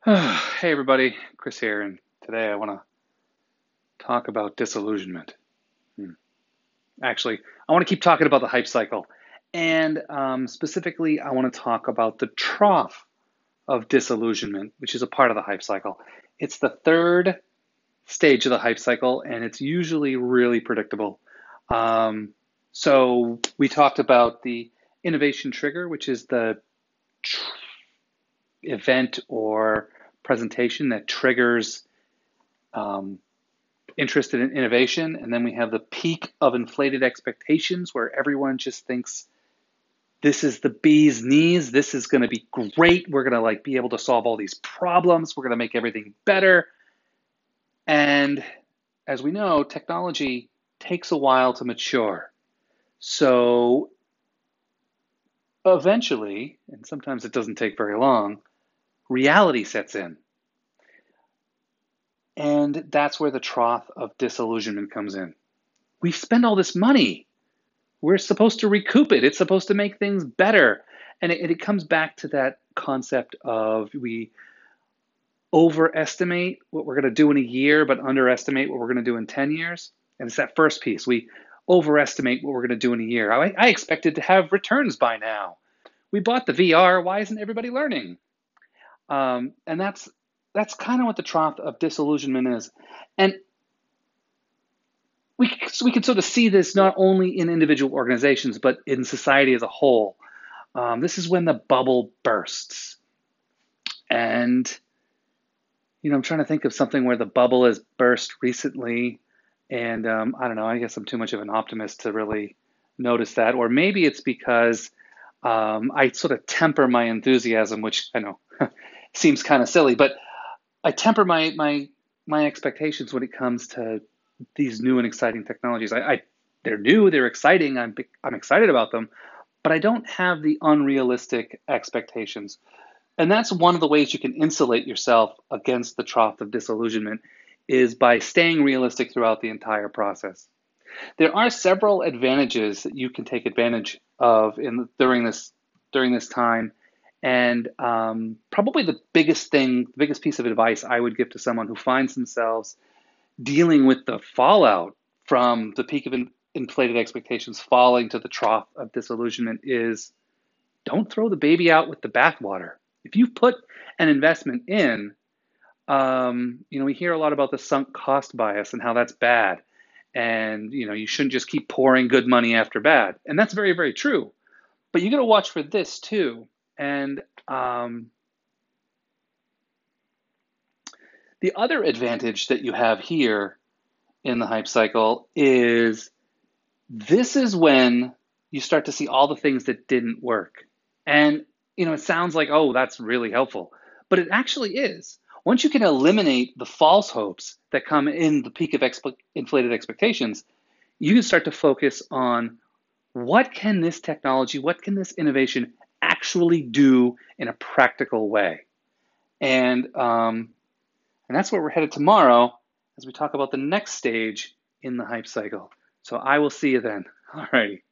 hey everybody, Chris here, and today I want to talk about disillusionment. Hmm. Actually, I want to keep talking about the hype cycle, and um, specifically, I want to talk about the trough of disillusionment, which is a part of the hype cycle. It's the third stage of the hype cycle, and it's usually really predictable. Um, so we talked about the innovation trigger, which is the tr- event or presentation that triggers um, interest in innovation. And then we have the peak of inflated expectations where everyone just thinks this is the bee's knees. This is going to be great. We're going to like be able to solve all these problems. We're going to make everything better. And as we know, technology takes a while to mature. So eventually, and sometimes it doesn't take very long, reality sets in. And that's where the trough of disillusionment comes in. We spend all this money. We're supposed to recoup it. It's supposed to make things better. And it, it comes back to that concept of we overestimate what we're going to do in a year, but underestimate what we're going to do in 10 years. And it's that first piece. We overestimate what we're going to do in a year. I, I expected to have returns by now. We bought the VR. Why isn't everybody learning? Um, and that's that's kind of what the trough of disillusionment is. And we, so we can sort of see this not only in individual organizations, but in society as a whole. Um, this is when the bubble bursts. And, you know, I'm trying to think of something where the bubble has burst recently. And um, I don't know, I guess I'm too much of an optimist to really notice that. Or maybe it's because um, I sort of temper my enthusiasm, which I know seems kind of silly, but I temper my my my expectations when it comes to these new and exciting technologies. I, I they're new, they're exciting. I'm I'm excited about them, but I don't have the unrealistic expectations. And that's one of the ways you can insulate yourself against the trough of disillusionment is by staying realistic throughout the entire process. There are several advantages that you can take advantage of in during this during this time and um, probably the biggest thing, the biggest piece of advice I would give to someone who finds themselves dealing with the fallout from the peak of in, inflated expectations falling to the trough of disillusionment is don't throw the baby out with the bathwater. If you put an investment in, um, you know, we hear a lot about the sunk cost bias and how that's bad. And, you know, you shouldn't just keep pouring good money after bad. And that's very, very true. But you got to watch for this too and um, the other advantage that you have here in the hype cycle is this is when you start to see all the things that didn't work. And, you know, it sounds like, oh, that's really helpful, but it actually is. Once you can eliminate the false hopes that come in the peak of inflated expectations, you can start to focus on what can this technology, what can this innovation actually do in a practical way. And um, and that's where we're headed tomorrow as we talk about the next stage in the hype cycle. So I will see you then. All righty.